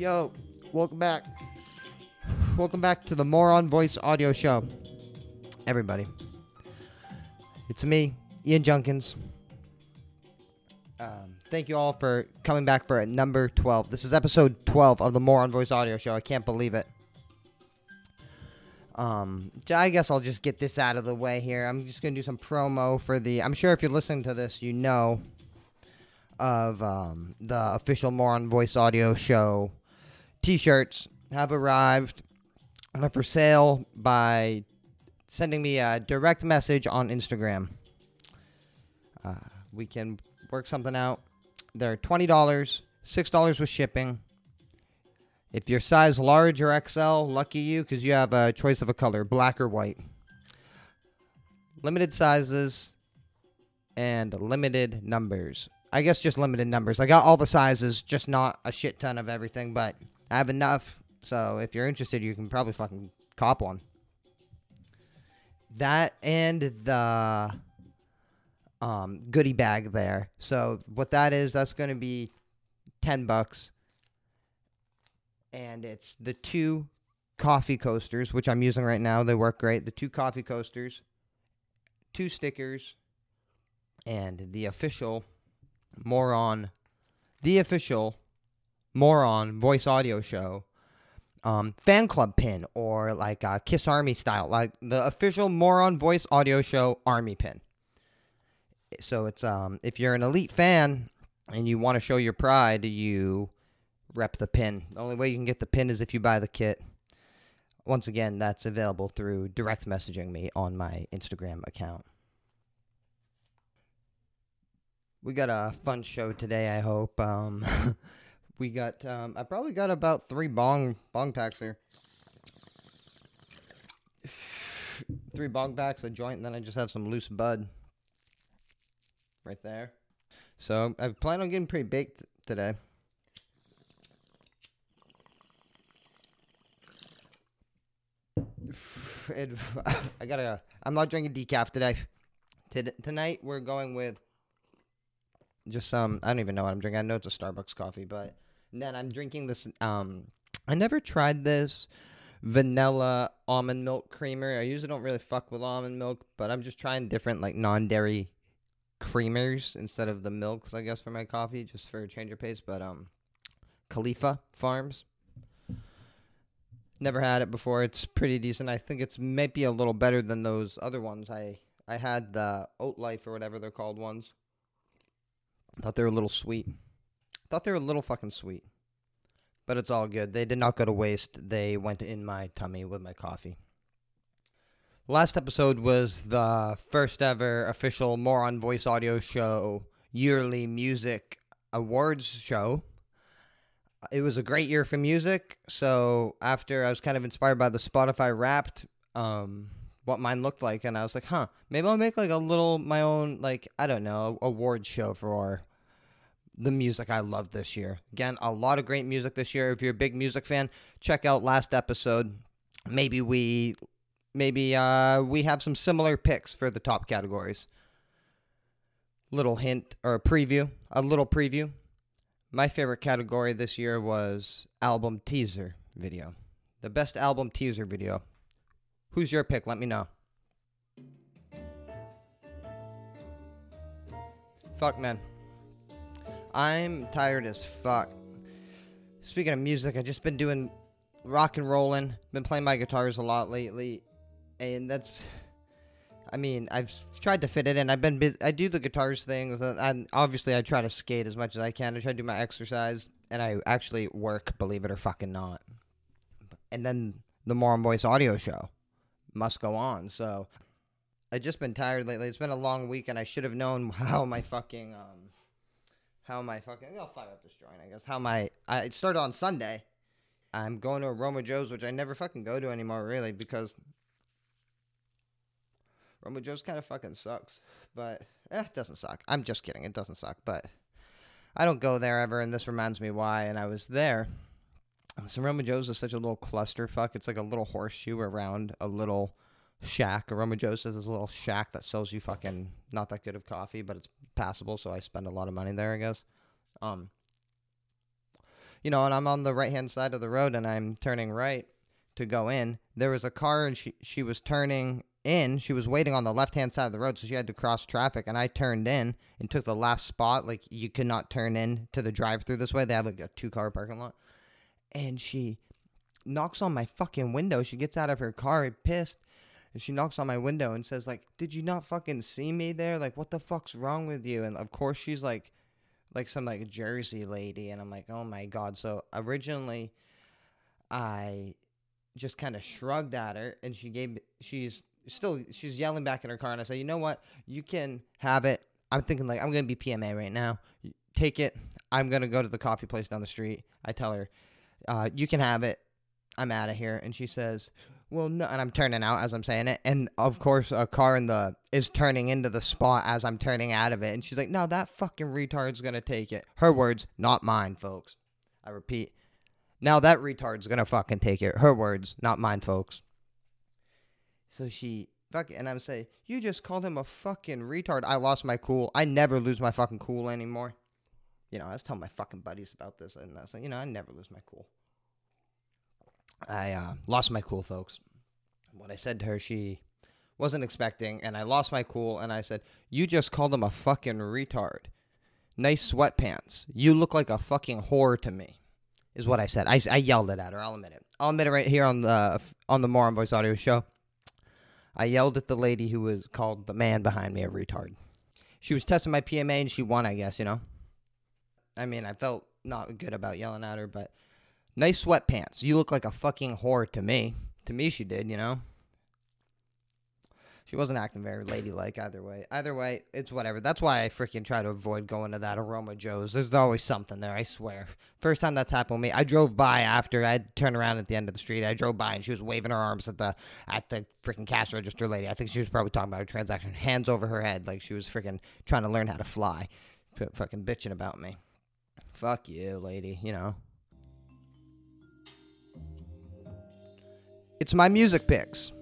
Yo, welcome back. Welcome back to the More On Voice Audio Show. Everybody. It's me, Ian Junkins. Um, thank you all for coming back for number 12. This is episode 12 of the More On Voice Audio Show. I can't believe it. Um, I guess I'll just get this out of the way here. I'm just gonna do some promo for the. I'm sure if you're listening to this, you know of um, the official More On Voice Audio Show T-shirts have arrived. They're for sale by sending me a direct message on Instagram. Uh, we can work something out. They're twenty dollars, six dollars with shipping. If you're size large or XL, lucky you because you have a choice of a color, black or white. Limited sizes and limited numbers. I guess just limited numbers. I got all the sizes, just not a shit ton of everything, but I have enough. So if you're interested, you can probably fucking cop one. That and the um, goodie bag there. So what that is, that's going to be 10 bucks and it's the two coffee coasters, which I'm using right now. They work great. The two coffee coasters, two stickers, and the official More On, the official More On voice audio show um, fan club pin or like a Kiss Army style, like the official More On voice audio show army pin. So it's um if you're an elite fan and you want to show your pride, you rep the pin. The only way you can get the pin is if you buy the kit. Once again, that's available through direct messaging me on my Instagram account. We got a fun show today, I hope. Um, we got, um, I probably got about three bong bong packs here. three bong packs, a joint, and then I just have some loose bud right there. So I plan on getting pretty baked today. it, I gotta. I'm not drinking decaf today. Tonight we're going with just some. I don't even know what I'm drinking. I know it's a Starbucks coffee, but then I'm drinking this. Um, I never tried this vanilla almond milk creamer. I usually don't really fuck with almond milk, but I'm just trying different like non-dairy creamers instead of the milks. I guess for my coffee, just for a change of pace. But um, Califia Farms. Never had it before. It's pretty decent. I think it's maybe a little better than those other ones. I I had the Oat Life or whatever they're called ones. Thought they were a little sweet. Thought they were a little fucking sweet. But it's all good. They did not go to waste. They went in my tummy with my coffee. Last episode was the first ever official More On Voice Audio Show yearly music awards show it was a great year for music. So after I was kind of inspired by the Spotify Wrapped, um, what mine looked like, and I was like, huh, maybe I'll make like a little my own like I don't know award show for the music I love this year. Again, a lot of great music this year. If you're a big music fan, check out last episode. Maybe we maybe uh, we have some similar picks for the top categories. Little hint or a preview, a little preview. My favorite category this year was album teaser video. The best album teaser video. Who's your pick? Let me know. Fuck, man. I'm tired as fuck. Speaking of music, I've just been doing rock and rolling. Been playing my guitars a lot lately. And that's I mean, I've tried to fit it in. I've been busy. I do the guitars things, and obviously, I try to skate as much as I can. I try to do my exercise, and I actually work, believe it or fucking not. And then the More On Voice audio show must go on. So I've just been tired lately. It's been a long week, and I should have known how my fucking um, how am I fucking. I'll fire up this joint, I guess. How my I it started on Sunday. I'm going to Aroma Joe's, which I never fucking go to anymore, really, because Aroma Joe's kind of fucking sucks, but eh, it doesn't suck. I'm just kidding. It doesn't suck, but I don't go there ever, and this reminds me why. And I was there. So Aroma Joe's is such a little clusterfuck. It's like a little horseshoe around a little shack. Aroma Joe's is this little shack that sells you fucking not that good of coffee, but it's passable. So I spend a lot of money there, I guess. Um, you know, and I'm on the right hand side of the road and I'm turning right to go in. There was a car and she she was turning in. She was waiting on the left hand side of the road, so she had to cross traffic. And I turned in and took the last spot. Like you could not turn in to the drive through this way. They have like a two car parking lot. And she knocks on my fucking window. She gets out of her car pissed. And she knocks on my window and says, like, did you not fucking see me there? Like, what the fuck's wrong with you? And of course she's like like some like Jersey lady, and I'm like, oh my god. So originally, I just kind of shrugged at her, and she gave she's still she's yelling back in her car, and I said, you know what, you can have it. I'm thinking like I'm gonna be PMA right now. Take it. I'm gonna go to the coffee place down the street. I tell her, uh, you can have it. I'm out of here, and she says, well, no, and I'm turning out as I'm saying it, and of course a car in the is turning into the spot as I'm turning out of it, and she's like, "No, that fucking retard's gonna take it." Her words, not mine, folks. I repeat, now that retard's gonna fucking take it. Her words, not mine, folks. So she fuck, it, and I'm saying, you just called him a fucking retard. I lost my cool. I never lose my fucking cool anymore. You know, I was telling my fucking buddies about this, and I was like, you know, I never lose my cool. I uh, lost my cool, folks. What I said to her, she wasn't expecting, and I lost my cool, and I said, You just called him a fucking retard. Nice sweatpants. You look like a fucking whore to me, is what I said. I, I yelled it at her. I'll admit it. I'll admit it right here on the on the More On Voice Audio Show. I yelled at the lady who was called the man behind me a retard. She was testing my PMA and she won, I guess, you know? I mean, I felt not good about yelling at her, but Nice sweatpants. You look like a fucking whore to me. To me, she did, you know? She wasn't acting very ladylike either way. Either way, it's whatever. That's why I freaking try to avoid going to that Aroma Joe's. There's always something there, I swear. First time that's happened with me, I drove by after I turned around at the end of the street. I drove by and she was waving her arms at the at the freaking cash register lady. I think she was probably talking about her transaction, hands over her head, like she was freaking trying to learn how to fly. F- fucking bitching about me. Fuck you, lady, you know. It's my music picks.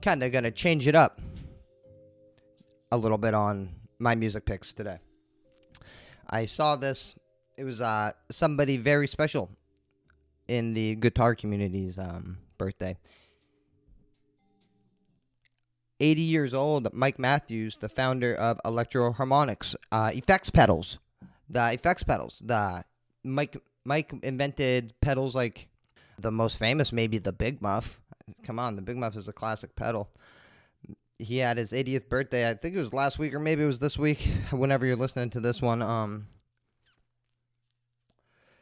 Kind of going to change it up a little bit on my music picks today. I saw this. It was uh, somebody very special in the guitar community's um, birthday. 80 years old, Mike Matthews, the founder of Electro-Harmonix, uh, effects pedals. The effects pedals. The Mike Mike invented pedals like the most famous, maybe the Big Muff. Come on, the Big Muff is a classic pedal. He had his 80th birthday. I think it was last week or maybe it was this week. Whenever you're listening to this one, um,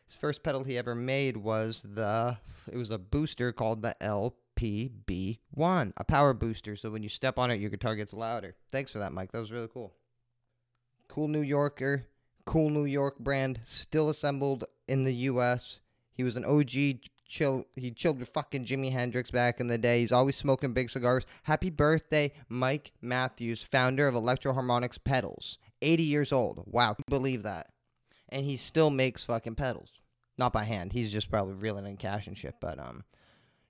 his first pedal he ever made was the. It was a booster called the LPB1, a power booster. So when you step on it, your guitar gets louder. Thanks for that, Mike. That was really cool. Cool New Yorker cool New York brand, still assembled in the U.S. He was an OG chill. He chilled with fucking Jimi Hendrix back in the day. He's always smoking big cigars. Happy birthday, Mike Matthews, founder of Electro-Harmonix Pedals. 80 years old. Wow, believe that. And he still makes fucking pedals. Not by hand. He's just probably reeling in cash and shit. But um,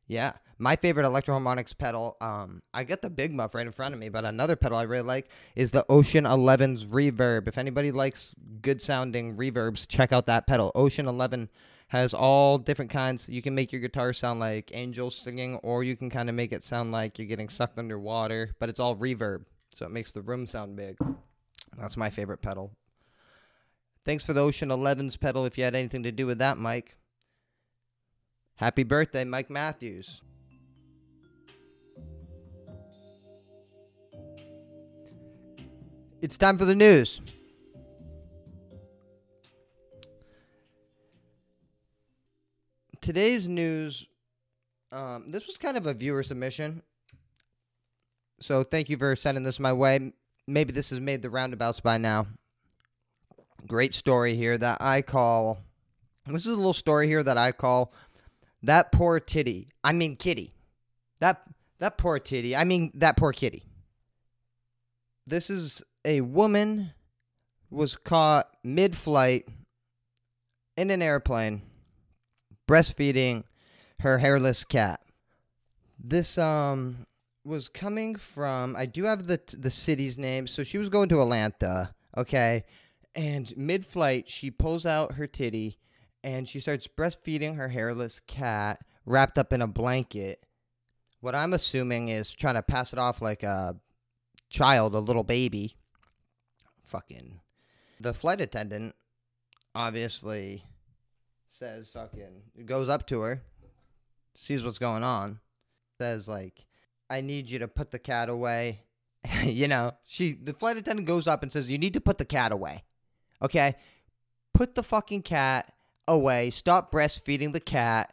yeah, my favorite Electro-Harmonix pedal. Um, I got the Big Muff right in front of me, but another pedal I really like is the Ocean 11's Reverb. If anybody likes good sounding reverbs, check out that pedal. Ocean 11 has all different kinds. You can make your guitar sound like angels singing, or you can kind of make it sound like you're getting sucked underwater, but it's all reverb, so it makes the room sound big. That's my favorite pedal. Thanks for the Ocean 11's pedal if you had anything to do with that, Mike. Happy birthday, Mike Matthews. It's time for the news. Today's news, um, this was kind of a viewer submission. So thank you for sending this my way. Maybe this has made the roundabouts by now. Great story here that I call. This is a little story here that I call that poor titty. I mean kitty. That that poor titty. I mean that poor kitty. This is a woman was caught mid-flight in an airplane breastfeeding her hairless cat. This um was coming from I do have the the city's name. So she was going to Atlanta, okay? And mid flight, she pulls out her titty and she starts breastfeeding her hairless cat wrapped up in a blanket. What I'm assuming is trying to pass it off like a child, a little baby. Fucking. The flight attendant obviously says fucking goes up to her, sees what's going on, says like, "I need you to put the cat away." you know, she the flight attendant goes up and says, "You need to put the cat away." Okay? Put the fucking cat away. Stop breastfeeding the cat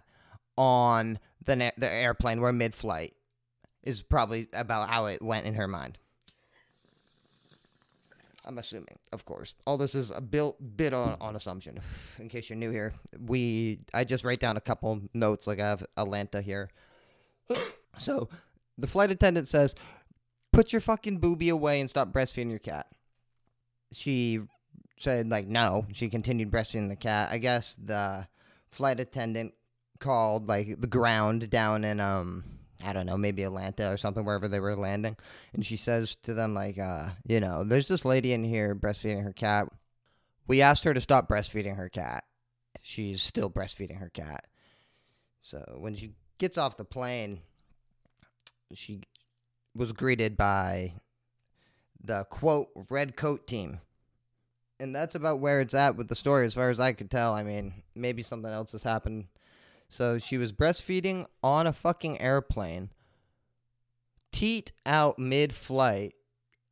on the na- the airplane. We're mid-flight. Is probably about how it went in her mind. I'm assuming, of course. All this is a built bit on, on assumption. In case you're new here, we I just write down a couple notes like I have Atlanta here. so the flight attendant says, "Put your fucking booby away and stop breastfeeding your cat." She said like no. She continued breastfeeding the cat. I guess the flight attendant called like the ground down in um I don't know, maybe Atlanta or something, wherever they were landing. And she says to them, like, uh, you know, there's this lady in here breastfeeding her cat. We asked her to stop breastfeeding her cat. She's still breastfeeding her cat. So when she gets off the plane, she was greeted by the quote red coat team. And that's about where it's at with the story, as far as I could tell. I mean, maybe something else has happened so she was breastfeeding on a fucking airplane, teat out mid flight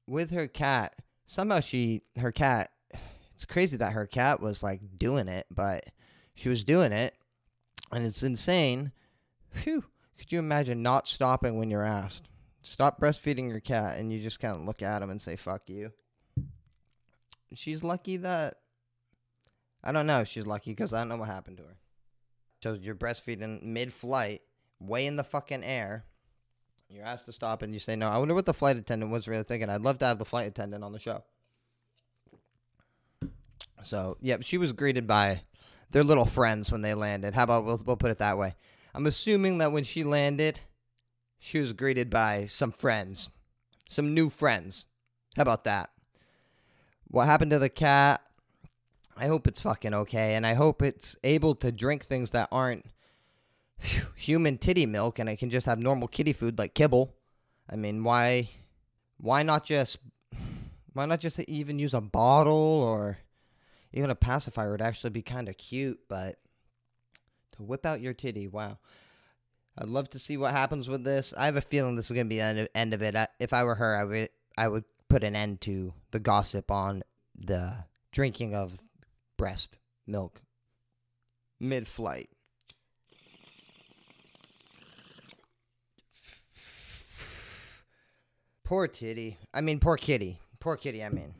with her cat. Somehow she, her cat, it's crazy that her cat was like doing it, but she was doing it. And it's insane. Phew. Could you imagine not stopping when you're asked? Stop breastfeeding your cat, and you just kind of look at him and say, fuck you. She's lucky that. I don't know. She's lucky because I don't know what happened to her. So you're breastfeeding mid flight, way in the fucking air. You're asked to stop and you say no. I wonder what the flight attendant was really thinking. I'd love to have the flight attendant on the show. So, yep, she was greeted by their little friends when they landed. How about we'll, we'll put it that way? I'm assuming that when she landed, she was greeted by some friends, some new friends. How about that? What happened to the cat? I hope it's fucking okay, and I hope it's able to drink things that aren't human titty milk, and it can just have normal kitty food like kibble. I mean, why, why not just, why not just even use a bottle or even a pacifier would actually be kind of cute, but to whip out your titty, wow. I'd love to see what happens with this. I have a feeling this is going to be the end of it. if I were her, I would I would put an end to the gossip on the drinking of breast milk mid flight. Poor titty. I mean, poor kitty. Poor kitty, I mean.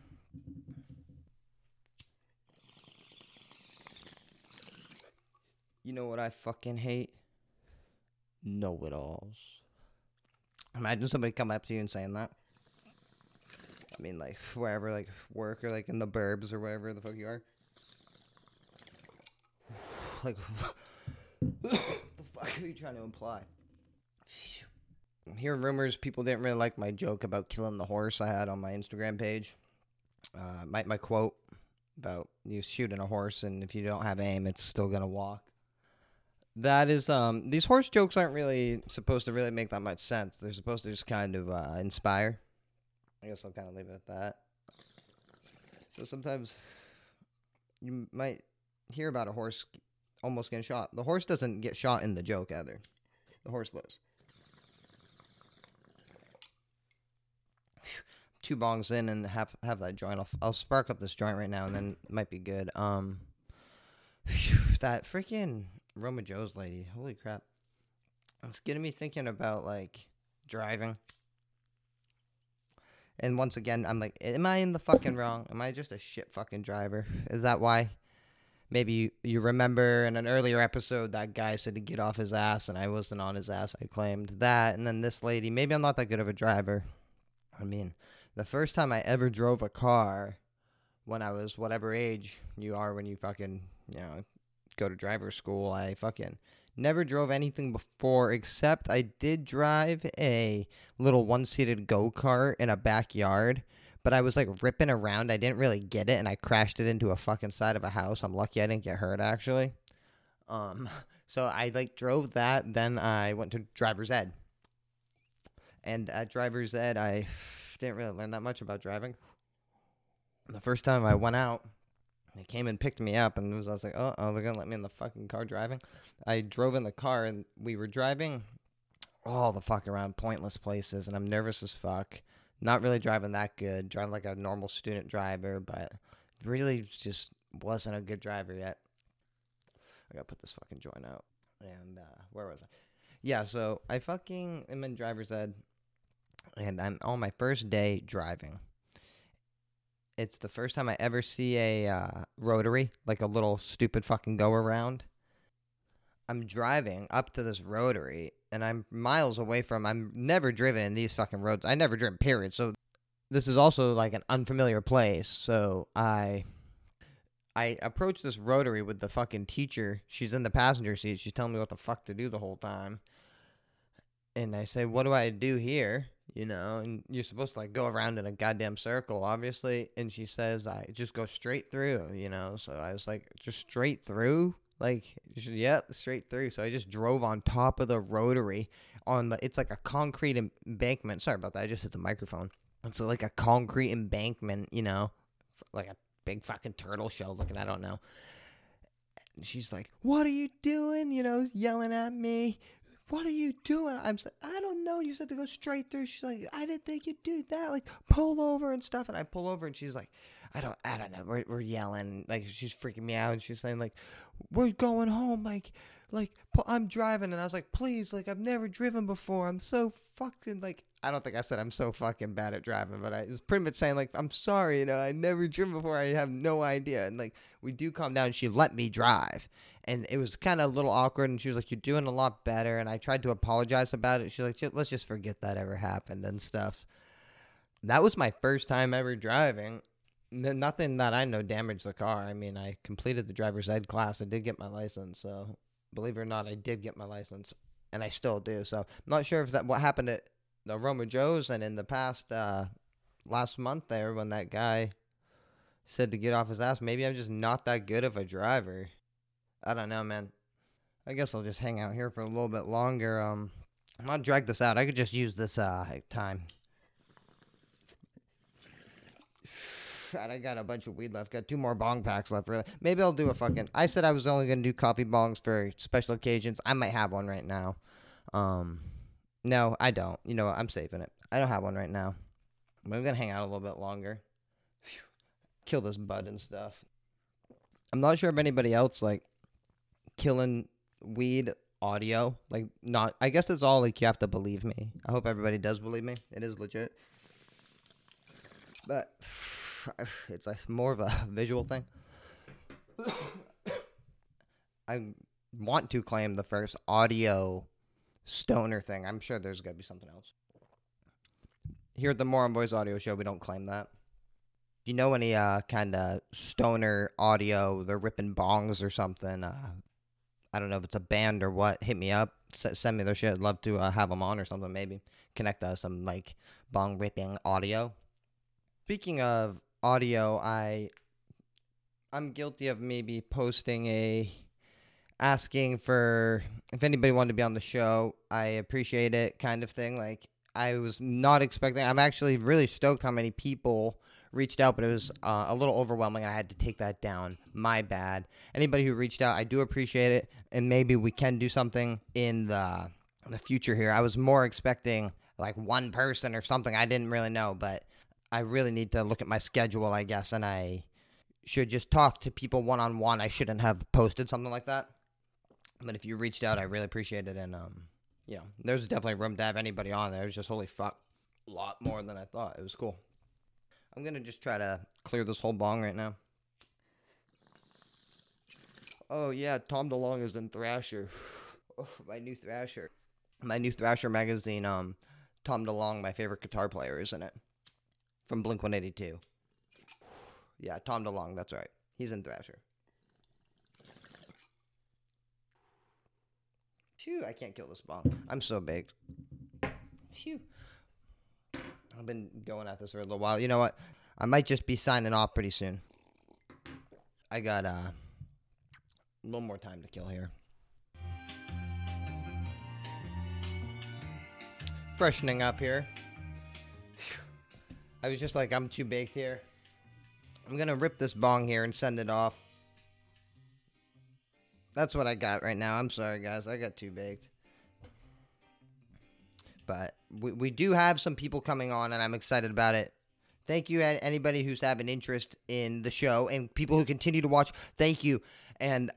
You know what I fucking hate? Know it alls. Imagine somebody coming up to you and saying that. I mean, like, wherever, like, work or, like, in the burbs or wherever the fuck you are. Like, the fuck are you trying to imply? I'm hearing rumors people didn't really like my joke about killing the horse I had on my Instagram page. Uh, my, my quote about you shooting a horse and if you don't have aim, it's still gonna walk. That is, um, these horse jokes aren't really supposed to really make that much sense. They're supposed to just kind of uh, inspire. I guess I'll kind of leave it at that. So sometimes you might hear about a horse almost getting shot. The horse doesn't get shot in the joke either. The horse lives. Two bongs in and have have that joint. I'll, I'll spark up this joint right now and then it might be good. Um, that freaking Aroma Joe's lady. Holy crap! It's getting me thinking about like driving. And once again, I'm like, am I in the fucking wrong? Am I just a shit fucking driver? Is that why? maybe you, you remember in an earlier episode that guy said to get off his ass and I wasn't on his ass. I claimed that. And then this lady, maybe I'm not that good of a driver. I mean, the first time I ever drove a car when I was whatever age you are when you fucking, you know, go to driver school, I fucking never drove anything before except I did drive a little one seated go kart in a backyard but I was like ripping around. I didn't really get it, and I crashed it into a fucking side of a house. I'm lucky I didn't get hurt actually. Um, so I like drove that. Then I went to driver's ed, and at driver's ed, I didn't really learn that much about driving. The first time I went out, they came and picked me up, and was, I was like, "Oh, oh, they're gonna let me in the fucking car driving." I drove in the car, and we were driving all the fuck around pointless places, and I'm nervous as fuck. Not really driving that good, driving like a normal student driver, but really just wasn't a good driver yet. I gotta put this fucking joint out. And uh, where was I? Yeah, so I fucking am in driver's ed, and I'm on my first day driving. It's the first time I ever see a uh, rotary, like a little stupid fucking go around. I'm driving up to this rotary, and I'm miles away from. I'm never driven in these fucking roads. I never driven, period. So this is also like an unfamiliar place. So I I approach this rotary with the fucking teacher. She's in the passenger seat. She's telling me what the fuck to do the whole time. And I say, "What do I do here?" You know, and you're supposed to like go around in a goddamn circle, obviously. And she says, "I just go straight through." You know, so I was like, "Just straight through." Like, yep, straight through. So I just drove on top of the rotary on the. It's like a concrete embankment. Sorry about that. I just hit the microphone. It's like a concrete embankment, you know, like a big fucking turtle shell looking. I don't know. And she's like, "What are you doing?" You know, yelling at me. What are you doing? I'm like, I don't know. You said to go straight through. She's like, I didn't think you'd do that. Like, pull over and stuff. And I pull over, and she's like, I don't, I don't know. We're, we're yelling. Like, she's freaking me out. And she's saying like, we're going home. Like, like I'm driving, and I was like, please, like I've never driven before. I'm so fucking like I don't think I said I'm so fucking bad at driving, but I was pretty much saying like I'm sorry, you know, I never driven before. I have no idea. And like we do calm down. She let me drive, and it was kind of a little awkward. And she was like, "You're doing a lot better." And I tried to apologize about it. She's like, "Let's just forget that ever happened and stuff." That was my first time ever driving. Nothing that I know damaged the car. I mean, I completed the driver's ed class. I did get my license, so believe it or not, I did get my license, and I still do. So I'm not sure if that what happened at the Aroma Joe's and in the past uh, last month there when that guy said to get off his ass. Maybe I'm just not that good of a driver. I don't know, man. I guess I'll just hang out here for a little bit longer. Um, I'm not drag this out. I could just use this uh time. God, I got a bunch of weed left. Got two more bong packs left. Really, maybe I'll do a fucking. I said I was only gonna do coffee bongs for special occasions. I might have one right now. Um, no, I don't. You know, what? I'm saving it. I don't have one right now. I'm gonna hang out a little bit longer. Whew. Kill this bud and stuff. I'm not sure if anybody else like killing weed audio. Like, not. I guess it's all like you have to believe me. I hope everybody does believe me. It is legit. But it's like more of a visual thing. I want to claim the first audio stoner thing. I'm sure there's to be something else. Here at the More On Voice audio show, we don't claim that. If you know any uh, kind of stoner audio, they're ripping bongs or something. Uh, I don't know if it's a band or what. Hit me up. S- send me their shit. I'd love to uh, have them on or something. Maybe connect us some like bong ripping audio. Speaking of audio, I I'm guilty of maybe posting a asking for if anybody wanted to be on the show. I appreciate it, kind of thing. Like I was not expecting. I'm actually really stoked how many people reached out, but it was uh, a little overwhelming. I had to take that down. My bad. Anybody who reached out, I do appreciate it, and maybe we can do something in the in the future here. I was more expecting like one person or something. I didn't really know, but I really need to look at my schedule, I guess, and I should just talk to people one on one. I shouldn't have posted something like that. But if you reached out, I really appreciate it. And, um, you know, there's definitely room to have anybody on there. It was just holy fuck, a lot more than I thought. It was cool. I'm going to just try to clear this whole bong right now. Oh, yeah, Tom DeLonge is in Thrasher. Oh, my new Thrasher. My new Thrasher magazine, um, Tom DeLonge, my favorite guitar player, is in it from Blink 182. Yeah, Tom DeLonge, that's right. He's in Thrasher. Phew, I can't kill this bomb. I'm so baked. Phew. I've been going at this for a little while. You know what? I might just be signing off pretty soon. I got uh, a little more time to kill here. Freshening up here. I was just like, I'm too baked here. I'm gonna rip this bong here and send it off. That's what I got right now. I'm sorry, guys. I got too baked. But we, we do have some people coming on, and I'm excited about it. Thank you, anybody who's having interest in the show, and people who continue to watch. Thank you. And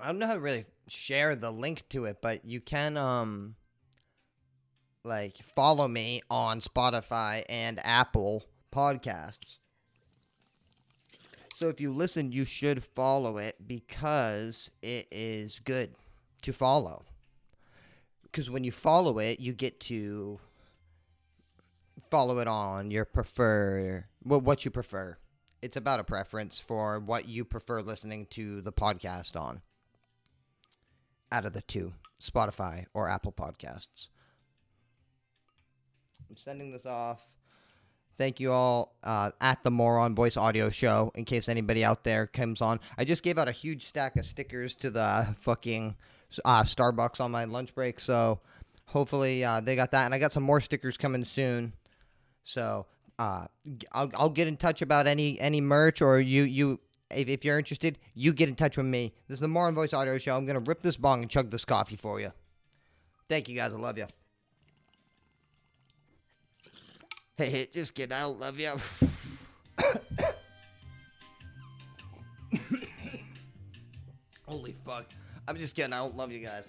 I don't know how to really share the link to it, but you can um like follow me on Spotify and Apple podcasts. So if you listen, you should follow it because it is good to follow. Because when you follow it, you get to follow it on your prefer what you prefer. It's about a preference for what you prefer listening to the podcast on. Out of the two, Spotify or Apple Podcasts. Sending this off. Thank you all uh, at the More On Voice Audio Show. In case anybody out there comes on, I just gave out a huge stack of stickers to the fucking uh, Starbucks on my lunch break. So hopefully uh, they got that, and I got some more stickers coming soon. So uh, I'll I'll get in touch about any any merch or you you if, if you're interested, you get in touch with me. This is the More On Voice Audio Show. I'm gonna rip this bong and chug this coffee for you. Thank you guys. I love you. Hey, just kidding. I don't love you. Holy fuck. I'm just kidding. I don't love you guys.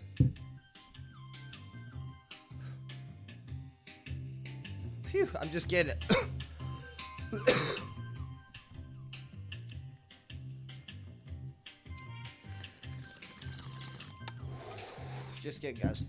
Phew, I'm just kidding. just kidding, guys.